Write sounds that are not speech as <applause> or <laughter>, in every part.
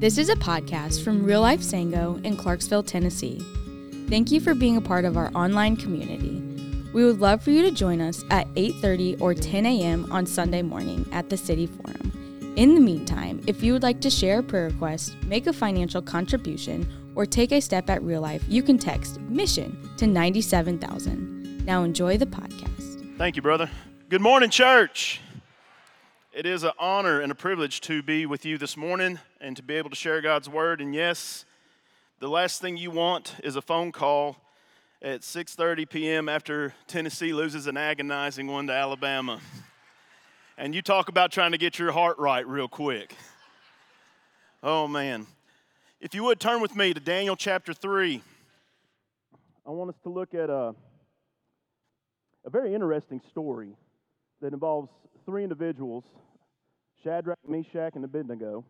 This is a podcast from Real Life Sango in Clarksville, Tennessee. Thank you for being a part of our online community. We would love for you to join us at 8:30 or 10 a.m. on Sunday morning at the City Forum. In the meantime, if you would like to share a prayer request, make a financial contribution, or take a step at real life, you can text mission to 97000. Now enjoy the podcast. Thank you, brother. Good morning, church. It is an honor and a privilege to be with you this morning and to be able to share God's word. And yes, the last thing you want is a phone call at 6:30 p.m. after Tennessee loses an agonizing one to Alabama. And you talk about trying to get your heart right real quick. Oh man. If you would turn with me to Daniel chapter 3. I want us to look at a, a very interesting story that involves three individuals Shadrach, Meshach, and Abednego.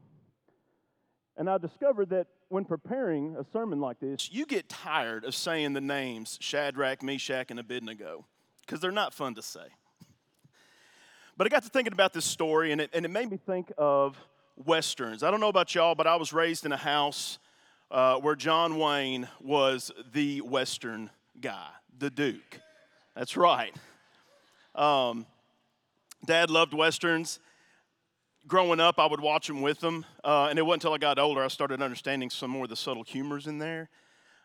And I discovered that when preparing a sermon like this, you get tired of saying the names Shadrach, Meshach, and Abednego because they're not fun to say. But I got to thinking about this story, and it, and it made me think of westerns. I don't know about y'all, but I was raised in a house uh, where John Wayne was the western guy, the Duke. That's right. Um, Dad loved westerns. Growing up, I would watch them with them, uh, and it wasn't until I got older I started understanding some more of the subtle humors in there.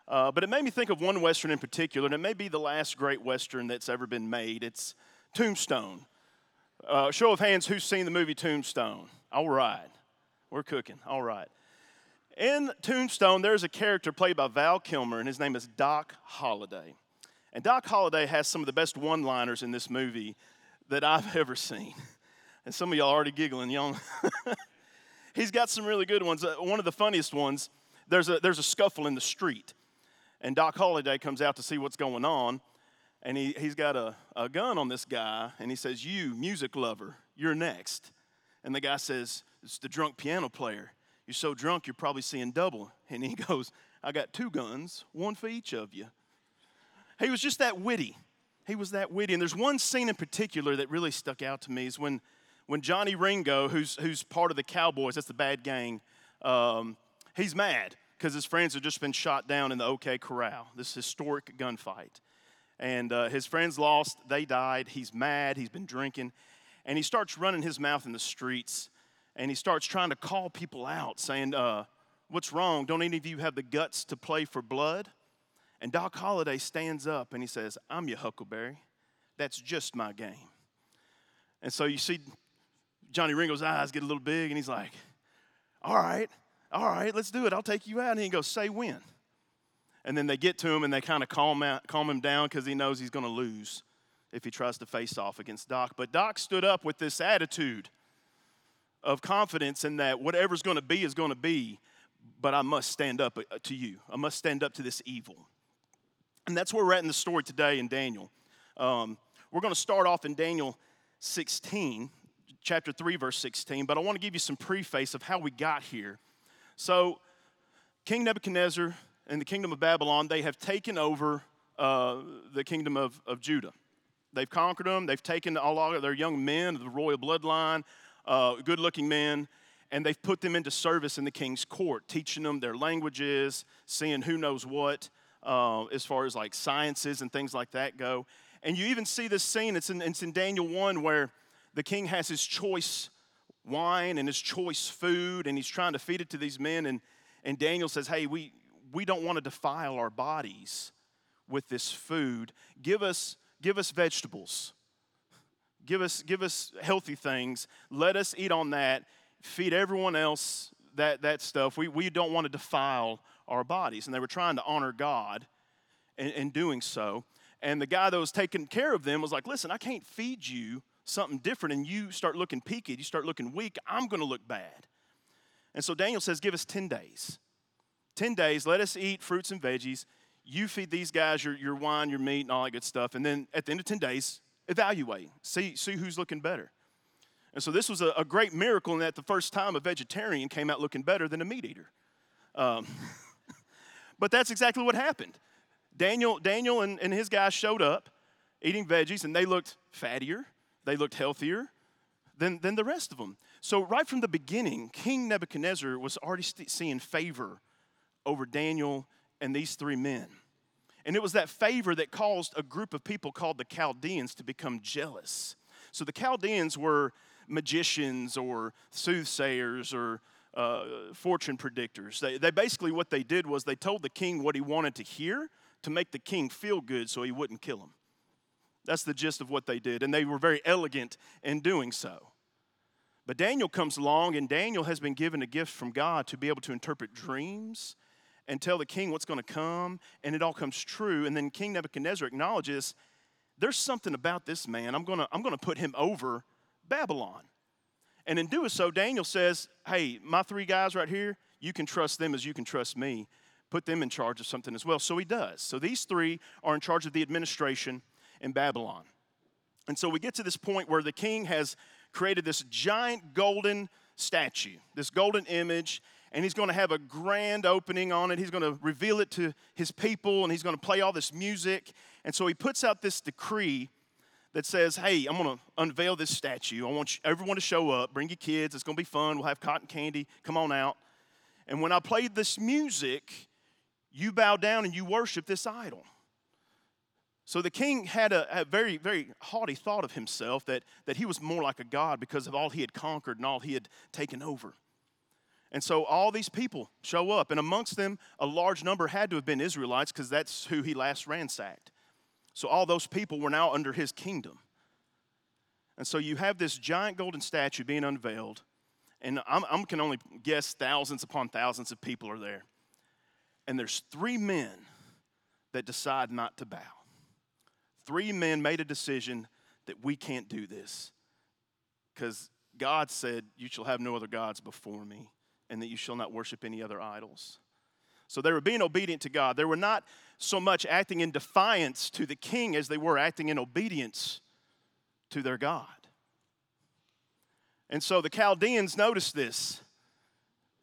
Uh, but it made me think of one western in particular, and it may be the last great western that's ever been made. It's Tombstone. Uh, show of hands, who's seen the movie Tombstone? All right, we're cooking. All right. In Tombstone, there's a character played by Val Kilmer, and his name is Doc Holliday. And Doc Holliday has some of the best one liners in this movie that I've <laughs> ever seen. And some of y'all already giggling, young. <laughs> He's got some really good ones. Uh, one of the funniest ones, there's a, there's a scuffle in the street. And Doc Holliday comes out to see what's going on. And he, he's got a, a gun on this guy. And he says, You, music lover, you're next. And the guy says, It's the drunk piano player. You're so drunk, you're probably seeing double. And he <laughs> goes, I got two guns, one for each of you. He was just that witty. He was that witty. And there's one scene in particular that really stuck out to me is when, when Johnny Ringo, who's, who's part of the Cowboys, that's the bad gang, um, he's mad because his friends have just been shot down in the OK Corral, this historic gunfight. And uh, his friends lost, they died. He's mad, he's been drinking. And he starts running his mouth in the streets and he starts trying to call people out, saying, uh, What's wrong? Don't any of you have the guts to play for blood? And Doc Holliday stands up and he says, I'm your Huckleberry. That's just my game. And so you see Johnny Ringo's eyes get a little big and he's like, All right, all right, let's do it. I'll take you out. And he goes, Say when. And then they get to him and they kind of calm, out, calm him down because he knows he's going to lose if he tries to face off against Doc. But Doc stood up with this attitude of confidence in that whatever's going to be is going to be, but I must stand up uh, to you. I must stand up to this evil. And that's where we're at in the story today in Daniel. Um, we're going to start off in Daniel 16, chapter 3, verse 16, but I want to give you some preface of how we got here. So, King Nebuchadnezzar and the kingdom of Babylon, they have taken over uh, the kingdom of, of Judah. They've conquered them, they've taken a lot of their young men of the royal bloodline, uh, good looking men, and they've put them into service in the king's court, teaching them their languages, seeing who knows what uh, as far as like sciences and things like that go. And you even see this scene, it's in, it's in Daniel 1 where the king has his choice wine and his choice food, and he's trying to feed it to these men. And, and Daniel says, Hey, we, we don't want to defile our bodies with this food. Give us, give us vegetables. Give us, give us healthy things. Let us eat on that. Feed everyone else that, that stuff. We, we don't want to defile our bodies. And they were trying to honor God in, in doing so. And the guy that was taking care of them was like, listen, I can't feed you something different and you start looking peaked, you start looking weak, I'm going to look bad. And so Daniel says, give us 10 days. 10 days, let us eat fruits and veggies. You feed these guys your, your wine, your meat, and all that good stuff. And then at the end of 10 days, evaluate, see, see who's looking better. And so this was a, a great miracle in that the first time a vegetarian came out looking better than a meat eater. Um, <laughs> but that's exactly what happened. Daniel, Daniel and, and his guys showed up eating veggies, and they looked fattier, they looked healthier, than, than the rest of them. So, right from the beginning, King Nebuchadnezzar was already st- seeing favor over Daniel and these three men. And it was that favor that caused a group of people called the Chaldeans to become jealous. So, the Chaldeans were magicians or soothsayers or uh, fortune predictors. They, they basically, what they did was they told the king what he wanted to hear to make the king feel good so he wouldn't kill him. That's the gist of what they did. And they were very elegant in doing so. But Daniel comes along, and Daniel has been given a gift from God to be able to interpret dreams and tell the king what's going to come, and it all comes true. And then King Nebuchadnezzar acknowledges there's something about this man. I'm going to, I'm going to put him over Babylon. And in doing so, Daniel says, Hey, my three guys right here, you can trust them as you can trust me. Put them in charge of something as well. So he does. So these three are in charge of the administration in Babylon. And so we get to this point where the king has created this giant golden statue, this golden image, and he's going to have a grand opening on it. He's going to reveal it to his people, and he's going to play all this music. And so he puts out this decree that says, Hey, I'm going to unveil this statue. I want everyone to show up. Bring your kids. It's going to be fun. We'll have cotton candy. Come on out. And when I play this music, you bow down and you worship this idol. So the king had a, a, very, very haughty thought of himself that, that he was more like a god because of all he had conquered and all he had taken over. And so all these people show up, and amongst them, a large number had to have been Israelites because that's who he last ransacked. So all those people were now under his kingdom. And so you have this giant golden statue being unveiled, and I can only guess thousands upon thousands of people are there. And there's three men that decide not to bow three men made a decision that we can't do this because God said, You shall have no other gods before me, and that you shall not worship any other idols. So they were being obedient to God. They were not so much acting in defiance to the king as they were acting in obedience to their God. And so the Chaldeans notice this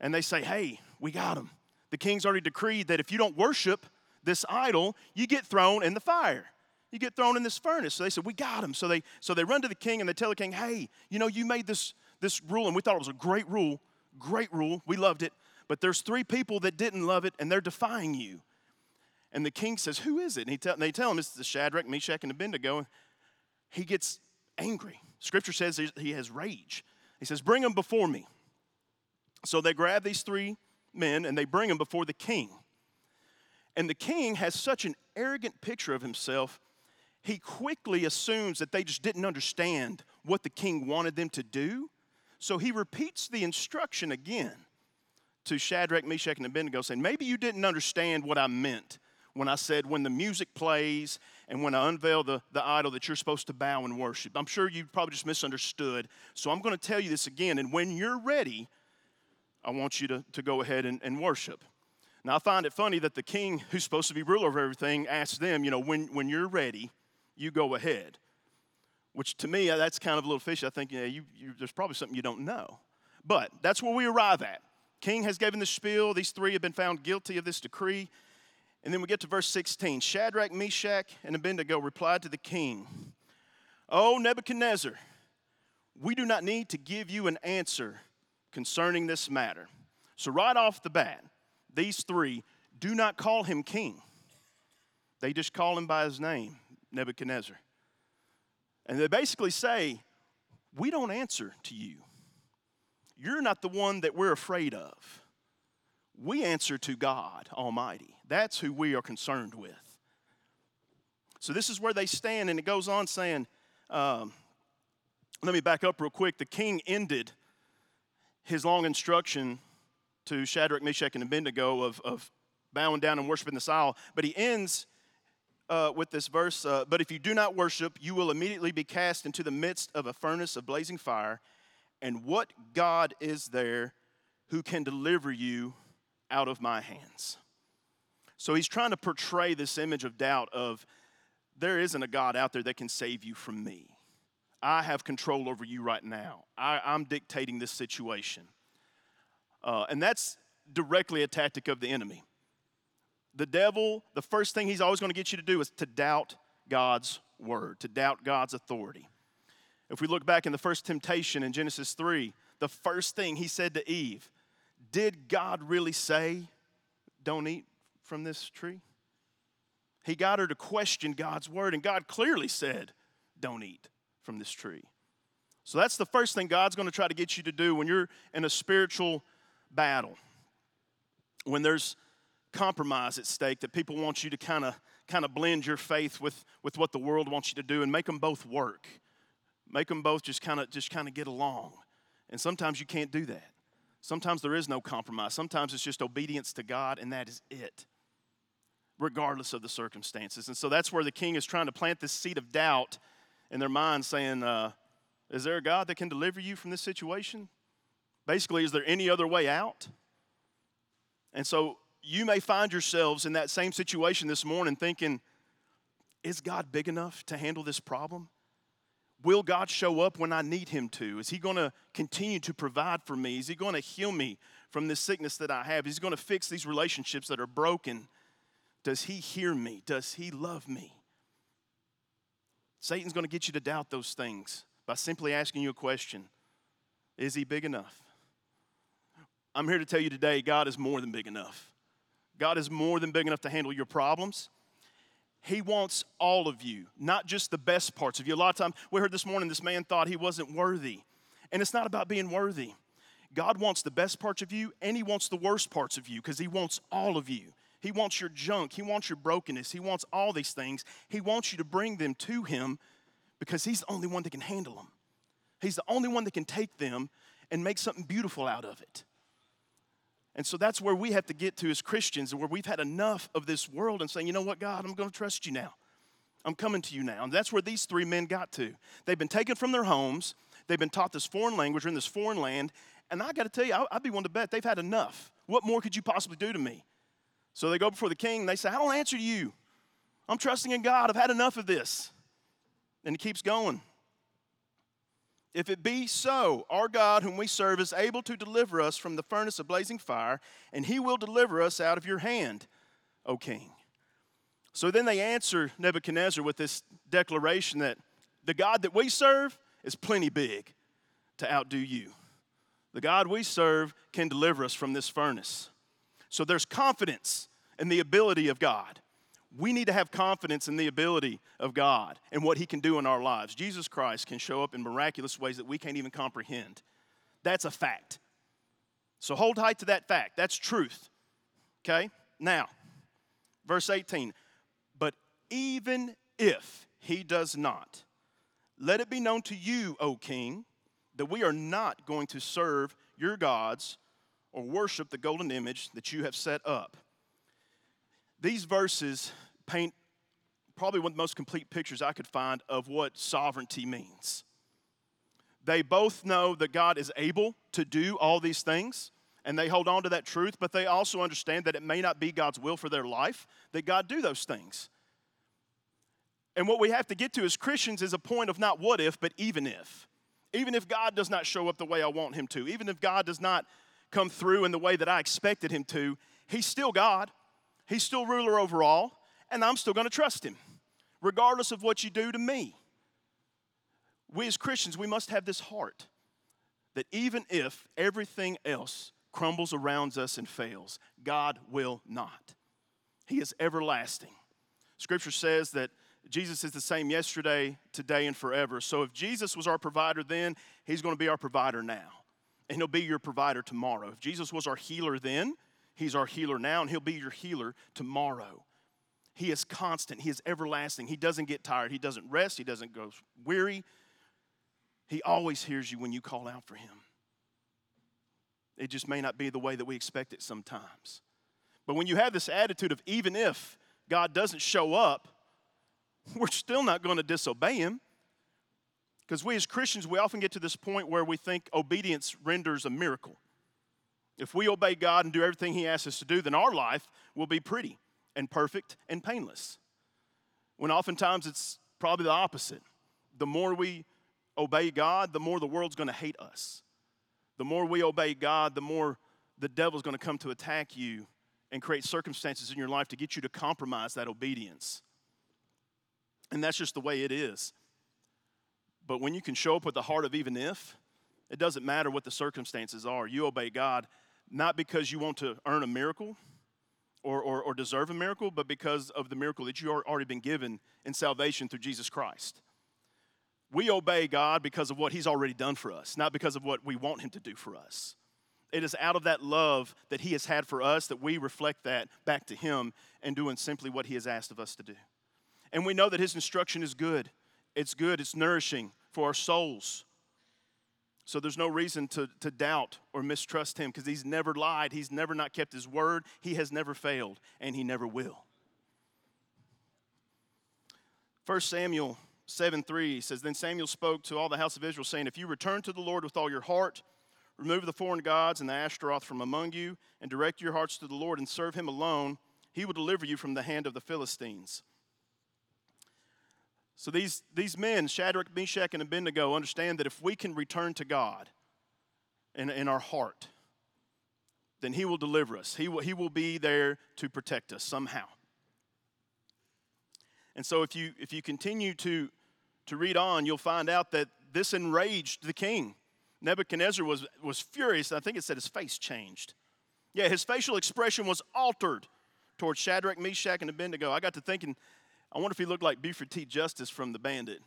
and they say, Hey, we got him. The king's already decreed that if you don't worship this idol, you get thrown in the fire you get thrown in this furnace. So they said, We got him. So they so they run to the king and they tell the king, Hey, you know, you made this this rule, and we thought it was a great rule, great rule. We loved it. But there's three people that didn't love it, and they're defying you. And the king says, Who is it? And, he tell, and they tell him it's the Shadrach, Meshach, and Abednego. He gets angry. Scripture says he has rage. He says, Bring them before me. So they grab these three men and they bring them before the king. And the king has such an arrogant picture of himself he quickly assumes that they just didn't understand what the king wanted them to do. So he repeats the instruction again to Shadrach, Meshach, and Abednego, saying, Maybe you didn't understand what I meant when I said, when the music plays and when I unveil the, the idol that you're supposed to bow and worship. I'm sure you probably just misunderstood. So I'm going to tell you this again. And when you're ready, I want you to, to go ahead and, and worship. Now, I find it funny that the king, who's supposed to be ruler of everything, asks them, you know, when, when you're ready, you go ahead. Which to me, uh, that's kind of a little fishy. I think, you, you, there's probably something you don't know. But that's where we arrive at. King has given the spiel. These three have been found guilty of this decree. And then we get to verse 16. Shadrach, Meshach, and Abednego replied to the king, O Nebuchadnezzar, we do not need to give you an answer concerning this matter. So, right off the bat, these three do not call him king, they just call him by his name. Nebuchadnezzar. And they basically say, We don't answer to you. You're not the one that we're afraid of. We answer to God Almighty. That's who we are concerned with. So this is where they stand, and it goes on saying, um, let me back up real quick. The king ended his long instruction to Shadrach, Meshach, and Abednego of, of bowing down and worshiping the idol, but he ends uh, with this verse, uh, but if you do not worship, you will immediately be cast into the midst of a furnace of blazing fire. And what God is there who can deliver you out of my hands? So he's trying to portray this image of doubt of there isn't a God out there that can save you from me. I have control over you right now. I, am dictating this situation. Uh, and that's directly a tactic of the enemy the devil, the first thing he's always going to get you to do is to doubt God's word, to doubt God's authority. If we look back in the first temptation in Genesis 3, the first thing he said to Eve, Did God really say, don't eat from this tree? He got her to question God's word, and God clearly said, Don't eat from this tree. So that's the first thing God's going to try to get you to do when you're in a spiritual battle. When there's compromise at stake that people want you to kind of kind of blend your faith with, with what the world wants you to do and make them both work. Make them both just kind of just kind of get along. And sometimes you can't do that. Sometimes there is no compromise. Sometimes it's just obedience to God and that is it. Regardless of the circumstances. And so that's where the king is trying to plant this seed of doubt in their mind saying, uh, is there a God that can deliver you from this situation? Basically, is there any other way out? And so you may find yourselves in that same situation this morning thinking, is God big enough to handle this problem? Will God show up when I need Him to? Is He going to continue to provide for me? Is He going to heal me from this sickness that I have? Is He going to fix these relationships that are broken? Does He hear me? Does He love me? Satan's going to get you to doubt those things by simply asking you a question Is He big enough? I'm here to tell you today God is more than big enough. God is more than big enough to handle your problems. He wants all of you, not just the best parts of you. A lot of times, we heard this morning this man thought he wasn't worthy. And it's not about being worthy. God wants the best parts of you and He wants the worst parts of you because He wants all of you. He wants your junk, He wants your brokenness, He wants all these things. He wants you to bring them to Him because He's the only one that can handle them. He's the only one that can take them and make something beautiful out of it. And so that's where we have to get to as Christians, and where we've had enough of this world and saying, you know what, God, I'm going to trust you now. I'm coming to you now. And that's where these three men got to. They've been taken from their homes, they've been taught this foreign language, in this foreign land. And I got to tell you, I'd be one to bet they've had enough. What more could you possibly do to me? So they go before the king and they say, I don't answer to you. I'm trusting in God. I've had enough of this. And he keeps going. If it be so, our God, whom we serve, is able to deliver us from the furnace of blazing fire, and he will deliver us out of your hand, O king. So then they answer Nebuchadnezzar with this declaration that the God that we serve is plenty big to outdo you. The God we serve can deliver us from this furnace. So there's confidence in the ability of God we need to have confidence in the ability of God and what He can do in our lives. Jesus Christ can show up in miraculous ways that we can't even comprehend. That's a fact. So hold tight to that fact. That's truth. Okay? Now, verse 18. But even if He does not, let it be known to you, O King, that we are not going to serve your gods or worship the golden image that you have set up. These verses paint probably one of the most complete pictures I could find of what sovereignty means. They both know that God is able to do all these things, and they hold on to that truth, but they also understand that it may not be God's will for their life that God do those things. And what we have to get to as Christians is a point of not what if, but even if. Even if God does not show up the way I want him to, even if God does not come through in the way that I expected him to, he's still God. He's still ruler over all, and I'm still going to trust him, regardless of what you do to me. We as Christians, we must have this heart that even if everything else crumbles around us and fails, God will not. He is everlasting. Scripture says that Jesus is the same yesterday, today, and forever. So if Jesus was our provider then, he's going to be our provider now. And he'll be your provider tomorrow. If Jesus was our healer then, He's our healer now, and He'll be your healer tomorrow. He is constant, He is everlasting. He doesn't get tired, He doesn't rest, He doesn't go weary. He always hears you when you call out for Him. It just may not be the way that we expect it sometimes. But when you have this attitude of even if God doesn't show up, <laughs> we're still not going to disobey Him. Because we as Christians, we often get to this point where we think obedience renders a miracle. If we obey God and do everything He asks us to do, then our life will be pretty and perfect and painless. When oftentimes it's probably the opposite. The more we obey God, the more the world's going to hate us. The more we obey God, the more the devil's going to come to attack you and create circumstances in your life to get you to compromise that obedience. And that's just the way it is. But when you can show up with the heart of even if, it doesn't matter what the circumstances are. You obey God not because you want to earn a miracle or, or, or deserve a miracle, but because of the miracle that you are already been given in salvation through Jesus Christ. We obey God because of what He's already done for us, not because of what we want Him to do for us. It is out of that love that He has had for us that we reflect that back to Him and doing simply what He has asked of us to do. And we know that His instruction is good. It's good, it's nourishing for our souls. So there's no reason to, to doubt or mistrust him because he's never lied. He's never not kept his word. He has never failed, and he never will. 1 Samuel 7 3 says, Then Samuel spoke to all the house of Israel, saying, If you return to the Lord with all your heart, remove the foreign gods and the Ashtaroth from among you, and direct your hearts to the Lord and serve him alone, he will deliver you from the hand of the Philistines. So these, these men, Shadrach, Meshach, and Abednego, understand that if we can return to God in, in our heart, then He will deliver us. He will, he will be there to protect us somehow. And so if you, if you continue to, to read on, you'll find out that this enraged the king. Nebuchadnezzar was, was furious. I think it said his face changed. Yeah, his facial expression was altered towards Shadrach, Meshach, and Abednego. I got to thinking, I wonder if he looked like Buford T. Justice from The Bandit.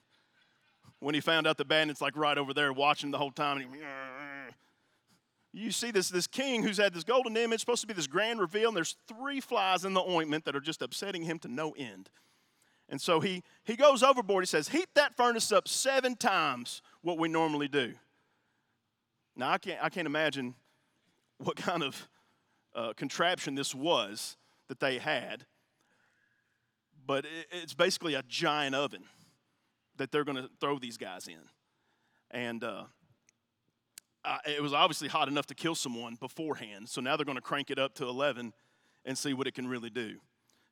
When he found out the bandit's like right over there watching the whole time. He, you see this, this king who's had this golden image, supposed to be this grand reveal, and there's three flies in the ointment that are just upsetting him to no end. And so he, he goes overboard. He says, Heat that furnace up seven times what we normally do. Now, I can't, I can't imagine what kind of uh, contraption this was that they had but it's basically a giant oven that they're going to throw these guys in. And uh, it was obviously hot enough to kill someone beforehand, so now they're going to crank it up to 11 and see what it can really do.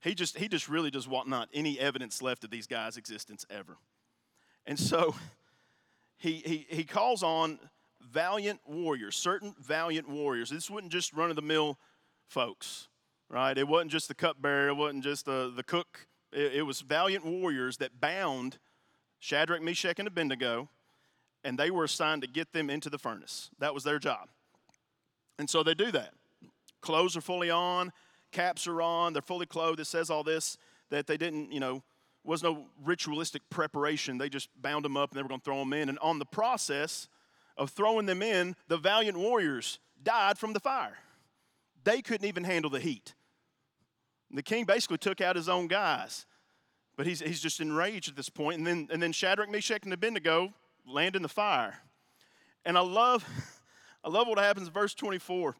He just, he just really does want not any evidence left of these guys' existence ever. And so he, he, he calls on valiant warriors, certain valiant warriors. This wasn't just run of the mill folks, right? It wasn't just the cupbearer, it wasn't just the, the cook it, it was valiant warriors that bound Shadrach, Meshach, and Abednego, and they were assigned to get them into the furnace. That was their job. And so they do that. Clothes are fully on, caps are on, they're fully clothed. It says all this that they didn't, you know, was no ritualistic preparation. They just bound them up and they were going to throw them in. And on the process of throwing them in, the valiant warriors died from the fire. They couldn't even handle the heat. The king basically took out his own guys. But he's, he's just enraged at this point. And then, and then Shadrach, Meshach, and Abednego land in the fire. And I love, <laughs> I love what happens in verse 24.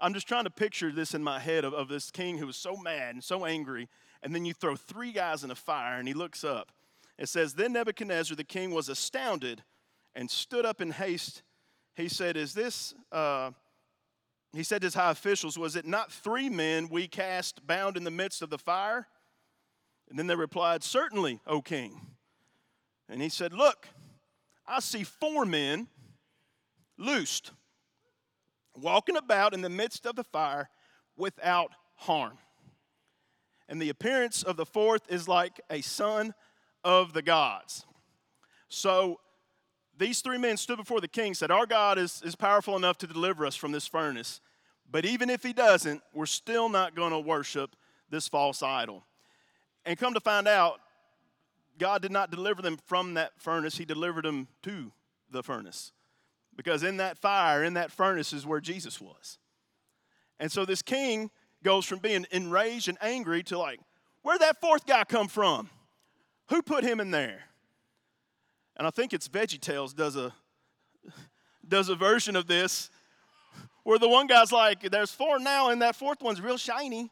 I'm just trying to picture this in my head of, of this king who was so mad and so angry. And then you throw three guys in a fire and he looks up. It says, Then Nebuchadnezzar the king was astounded and stood up in haste. He said, Is this, uh, he said to his high officials, Was it not three men we cast bound in the midst of the fire? And then they replied, Certainly, O king. And he said, Look, I see four men loosed, walking about in the midst of the fire without harm. And the appearance of the fourth is like a son of the gods. So these three men stood before the king, said, Our God is, is powerful enough to deliver us from this furnace. But even if he doesn't, we're still not going to worship this false idol. And come to find out, God did not deliver them from that furnace, He delivered them to the furnace. Because in that fire, in that furnace, is where Jesus was. And so this king goes from being enraged and angry to like, where'd that fourth guy come from? Who put him in there? And I think it's VeggieTales does a does a version of this where the one guy's like, there's four now, and that fourth one's real shiny.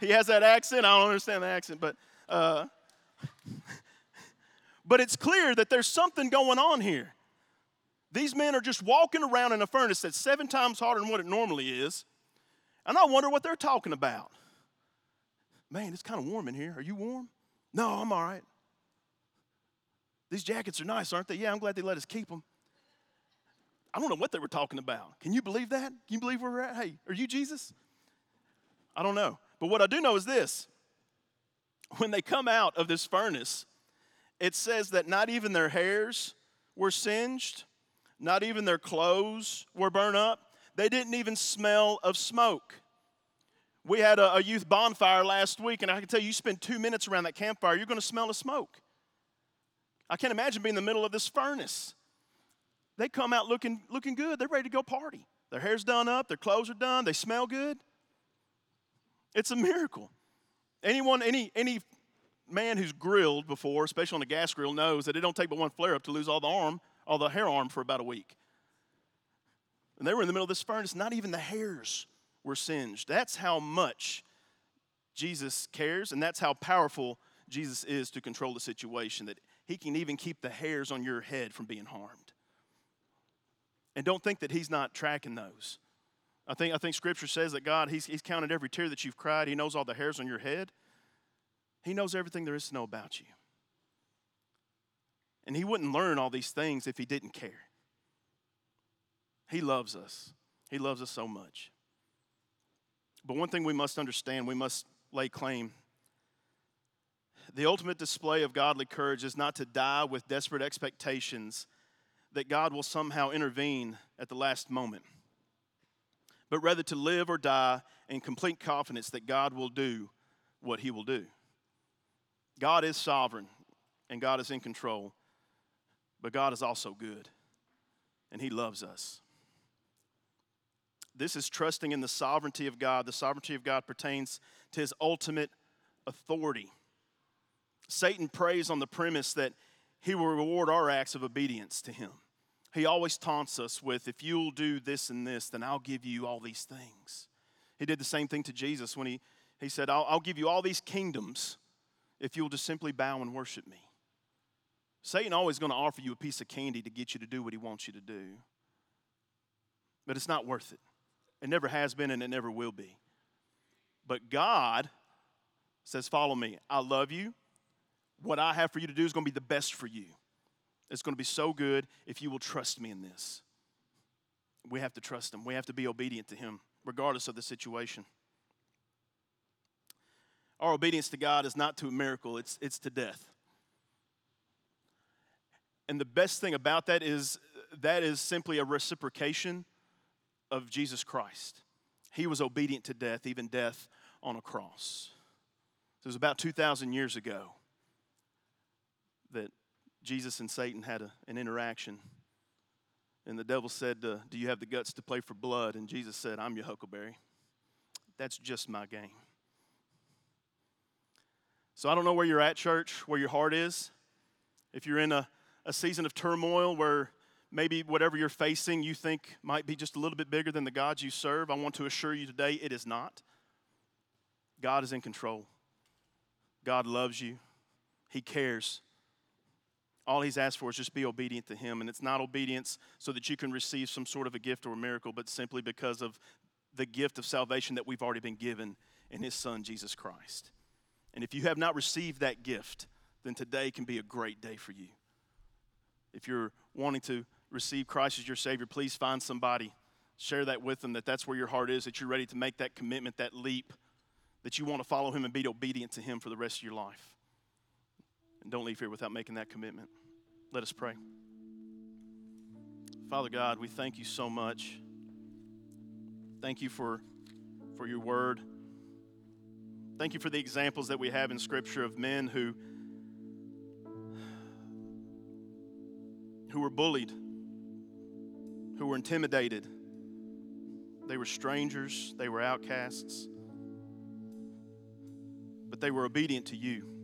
He has that accent. I don't understand the accent, but uh, but it's clear that there's something going on here. These men are just walking around in a furnace that's seven times hotter than what it normally is. And I wonder what they're talking about. Man, it's kind of warm in here. Are you warm? No, I'm all right. These jackets are nice, aren't they? Yeah, I'm glad they let us keep them. I don't know what they were talking about. Can you believe that? Can you believe where we're at? Hey, are you Jesus? I don't know. But what I do know is this when they come out of this furnace, it says that not even their hairs were singed, not even their clothes were burned up. They didn't even smell of smoke. We had a, a youth bonfire last week, and I can tell you, you spend two minutes around that campfire, you're going to smell the smoke. I can't imagine being in the middle of this furnace. They come out looking, looking good. They're ready to go party. Their hair's done up, their clothes are done, they smell good. It's a miracle. Anyone, any, any man who's grilled before, especially on a gas grill, knows that it don't take but one flare up to lose all the arm, all the hair arm for about a week. And they were in the middle of this furnace, not even the hairs were singed. That's how much Jesus cares, and that's how powerful Jesus is to control the situation, that he can even keep the hairs on your head from being harmed. And don't think that he's not tracking those. I think, I think scripture says that God, he's, he's counted every tear that you've cried. He knows all the hairs on your head. He knows everything there is to know about you. And he wouldn't learn all these things if he didn't care. He loves us. He loves us so much. But one thing we must understand, we must lay claim. The ultimate display of godly courage is not to die with desperate expectations that God will somehow intervene at the last moment, but rather to live or die in complete confidence that God will do what he will do. God is sovereign and God is in control, but God is also good and he loves us. This is trusting in the sovereignty of God. The sovereignty of God pertains to his ultimate authority. Satan preys on the premise that he will reward our acts of obedience to him. He always taunts us with, if you'll do this and this, then I'll give you all these things. He did the same thing to Jesus when he, he said, I'll, I'll give you all these kingdoms if you'll just simply bow and worship me. Satan always going to offer you a piece of candy to get you to do what he wants you to do. But it's not worth it. It never has been and it never will be. But God says, Follow me. I love you. What I have for you to do is going to be the best for you. It's going to be so good if you will trust me in this. We have to trust him. We have to be obedient to him, regardless of the situation. Our obedience to God is not to a miracle, it's, it's to death. And the best thing about that is that is simply a reciprocation of Jesus Christ. He was obedient to death, even death on a cross. it was about 2,000 years ago that Jesus and Satan had a, an interaction. And the devil said, uh, Do you have the guts to play for blood? And Jesus said, I'm your huckleberry. That's just my game. So I don't know where you're at, church, where your heart is. If you're in a, a season of turmoil where maybe whatever you're facing you think might be just a little bit bigger than the gods you serve, I want to assure you today it is not. God is in control. God loves you, He cares. All He's asked for is just be obedient to Him. And it's not obedience so that you can receive some sort of a gift or a miracle, but simply because of the gift of salvation that we've already been given in His Son, Jesus Christ. And if you have not received that gift, then today can be a great day for you. If you're wanting to receive Christ as your Savior, please find somebody, share that with them that that's where your heart is, that you're ready to make that commitment, that leap, that you want to follow Him and be obedient to Him for the rest of your life. And don't leave here without making that commitment. Let us pray. Father God, we thank you so much. Thank you for, for your word. Thank you for the examples that we have in Scripture of men who, who were bullied, who were intimidated. They were strangers, they were outcasts, but they were obedient to you.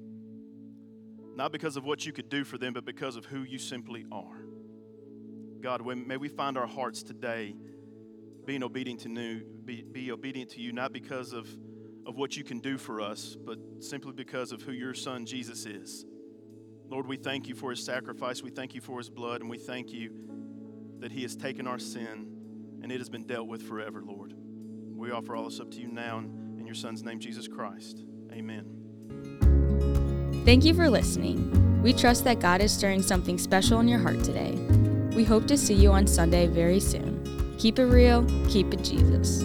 Not because of what you could do for them, but because of who you simply are. God, may we find our hearts today being obedient to you, be, be obedient to you, not because of, of what you can do for us, but simply because of who your son Jesus is. Lord, we thank you for his sacrifice. We thank you for his blood, and we thank you that he has taken our sin and it has been dealt with forever, Lord. We offer all this up to you now in your son's name, Jesus Christ. Amen. Thank you for listening. We trust that God is stirring something special in your heart today. We hope to see you on Sunday very soon. Keep it real, keep it Jesus.